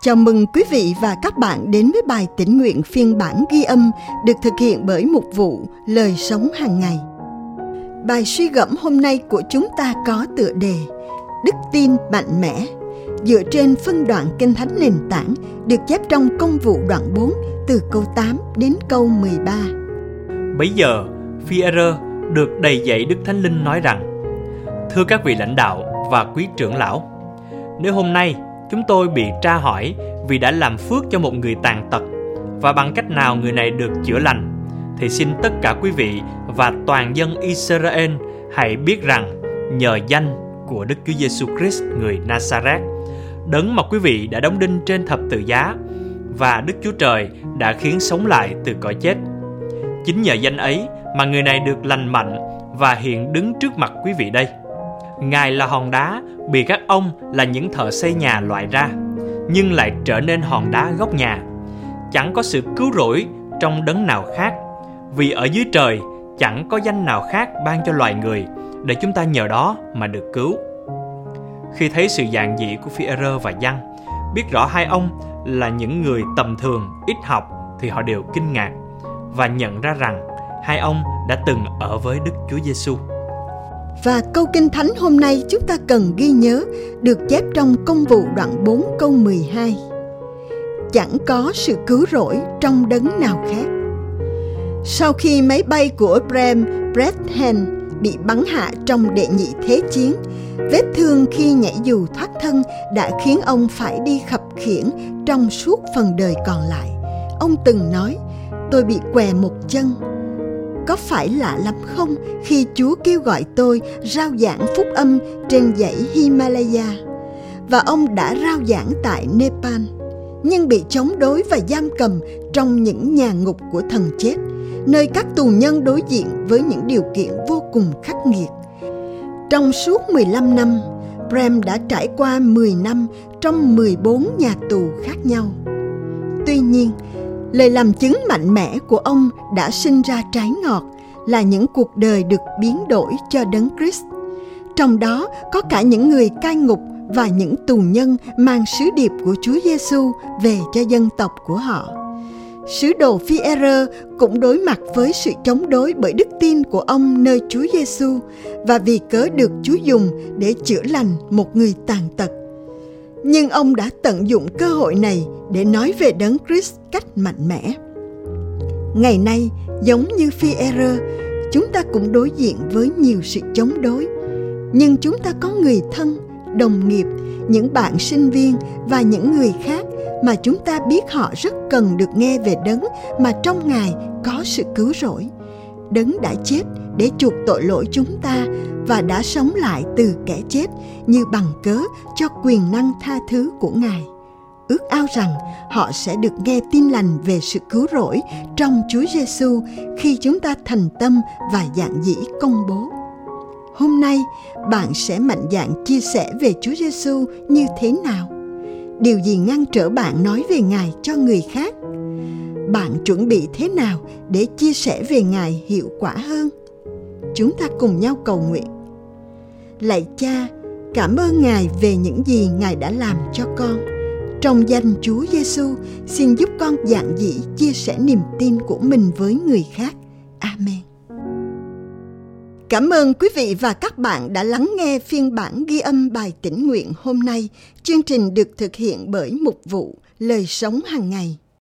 Chào mừng quý vị và các bạn đến với bài tĩnh nguyện phiên bản ghi âm được thực hiện bởi mục vụ Lời sống hàng ngày. Bài suy gẫm hôm nay của chúng ta có tựa đề Đức tin mạnh mẽ dựa trên phân đoạn Kinh Thánh nền tảng được chép trong công vụ đoạn 4 từ câu 8 đến câu 13. Bấy giờ, phi được đầy dạy Đức Thánh Linh nói rằng Thưa các vị lãnh đạo và quý trưởng lão, nếu hôm nay chúng tôi bị tra hỏi vì đã làm phước cho một người tàn tật và bằng cách nào người này được chữa lành thì xin tất cả quý vị và toàn dân Israel hãy biết rằng nhờ danh của Đức Chúa Giêsu Christ người Nazareth, đấng mà quý vị đã đóng đinh trên thập tự giá và Đức Chúa Trời đã khiến sống lại từ cõi chết. Chính nhờ danh ấy mà người này được lành mạnh và hiện đứng trước mặt quý vị đây. Ngài là hòn đá bị các ông là những thợ xây nhà loại ra, nhưng lại trở nên hòn đá góc nhà. Chẳng có sự cứu rỗi trong đấng nào khác, vì ở dưới trời chẳng có danh nào khác ban cho loài người để chúng ta nhờ đó mà được cứu. Khi thấy sự dạng dị của phi và Giăng, biết rõ hai ông là những người tầm thường, ít học thì họ đều kinh ngạc và nhận ra rằng hai ông đã từng ở với Đức Chúa Giêsu. Và câu kinh thánh hôm nay chúng ta cần ghi nhớ được chép trong công vụ đoạn 4 câu 12. Chẳng có sự cứu rỗi trong đấng nào khác. Sau khi máy bay của Brem Brethen bị bắn hạ trong đệ nhị thế chiến, vết thương khi nhảy dù thoát thân đã khiến ông phải đi khập khiễng trong suốt phần đời còn lại. Ông từng nói, tôi bị què một chân, có phải lạ lắm không khi Chúa kêu gọi tôi rao giảng phúc âm trên dãy Himalaya? Và ông đã rao giảng tại Nepal, nhưng bị chống đối và giam cầm trong những nhà ngục của thần chết, nơi các tù nhân đối diện với những điều kiện vô cùng khắc nghiệt. Trong suốt 15 năm, Prem đã trải qua 10 năm trong 14 nhà tù khác nhau. Tuy nhiên, lời làm chứng mạnh mẽ của ông đã sinh ra trái ngọt, là những cuộc đời được biến đổi cho đấng Christ. Trong đó, có cả những người cai ngục và những tù nhân mang sứ điệp của Chúa Giêsu về cho dân tộc của họ. Sứ đồ phi cũng đối mặt với sự chống đối bởi đức tin của ông nơi Chúa Giêsu và vì cớ được Chúa dùng để chữa lành một người tàn tật. Nhưng ông đã tận dụng cơ hội này để nói về đấng Christ cách mạnh mẽ. Ngày nay, giống như phi chúng ta cũng đối diện với nhiều sự chống đối. Nhưng chúng ta có người thân, đồng nghiệp, những bạn sinh viên và những người khác mà chúng ta biết họ rất cần được nghe về đấng mà trong ngài có sự cứu rỗi đấng đã chết để chuộc tội lỗi chúng ta và đã sống lại từ kẻ chết như bằng cớ cho quyền năng tha thứ của ngài ước ao rằng họ sẽ được nghe tin lành về sự cứu rỗi trong Chúa Giêsu khi chúng ta thành tâm và dạng dĩ công bố. Hôm nay, bạn sẽ mạnh dạn chia sẻ về Chúa Giêsu như thế nào? Điều gì ngăn trở bạn nói về Ngài cho người khác? Bạn chuẩn bị thế nào để chia sẻ về Ngài hiệu quả hơn? Chúng ta cùng nhau cầu nguyện. Lạy Cha, cảm ơn Ngài về những gì Ngài đã làm cho con trong danh Chúa Giêsu, xin giúp con dạng dĩ chia sẻ niềm tin của mình với người khác. Amen. Cảm ơn quý vị và các bạn đã lắng nghe phiên bản ghi âm bài tĩnh nguyện hôm nay. Chương trình được thực hiện bởi mục vụ Lời sống hàng ngày.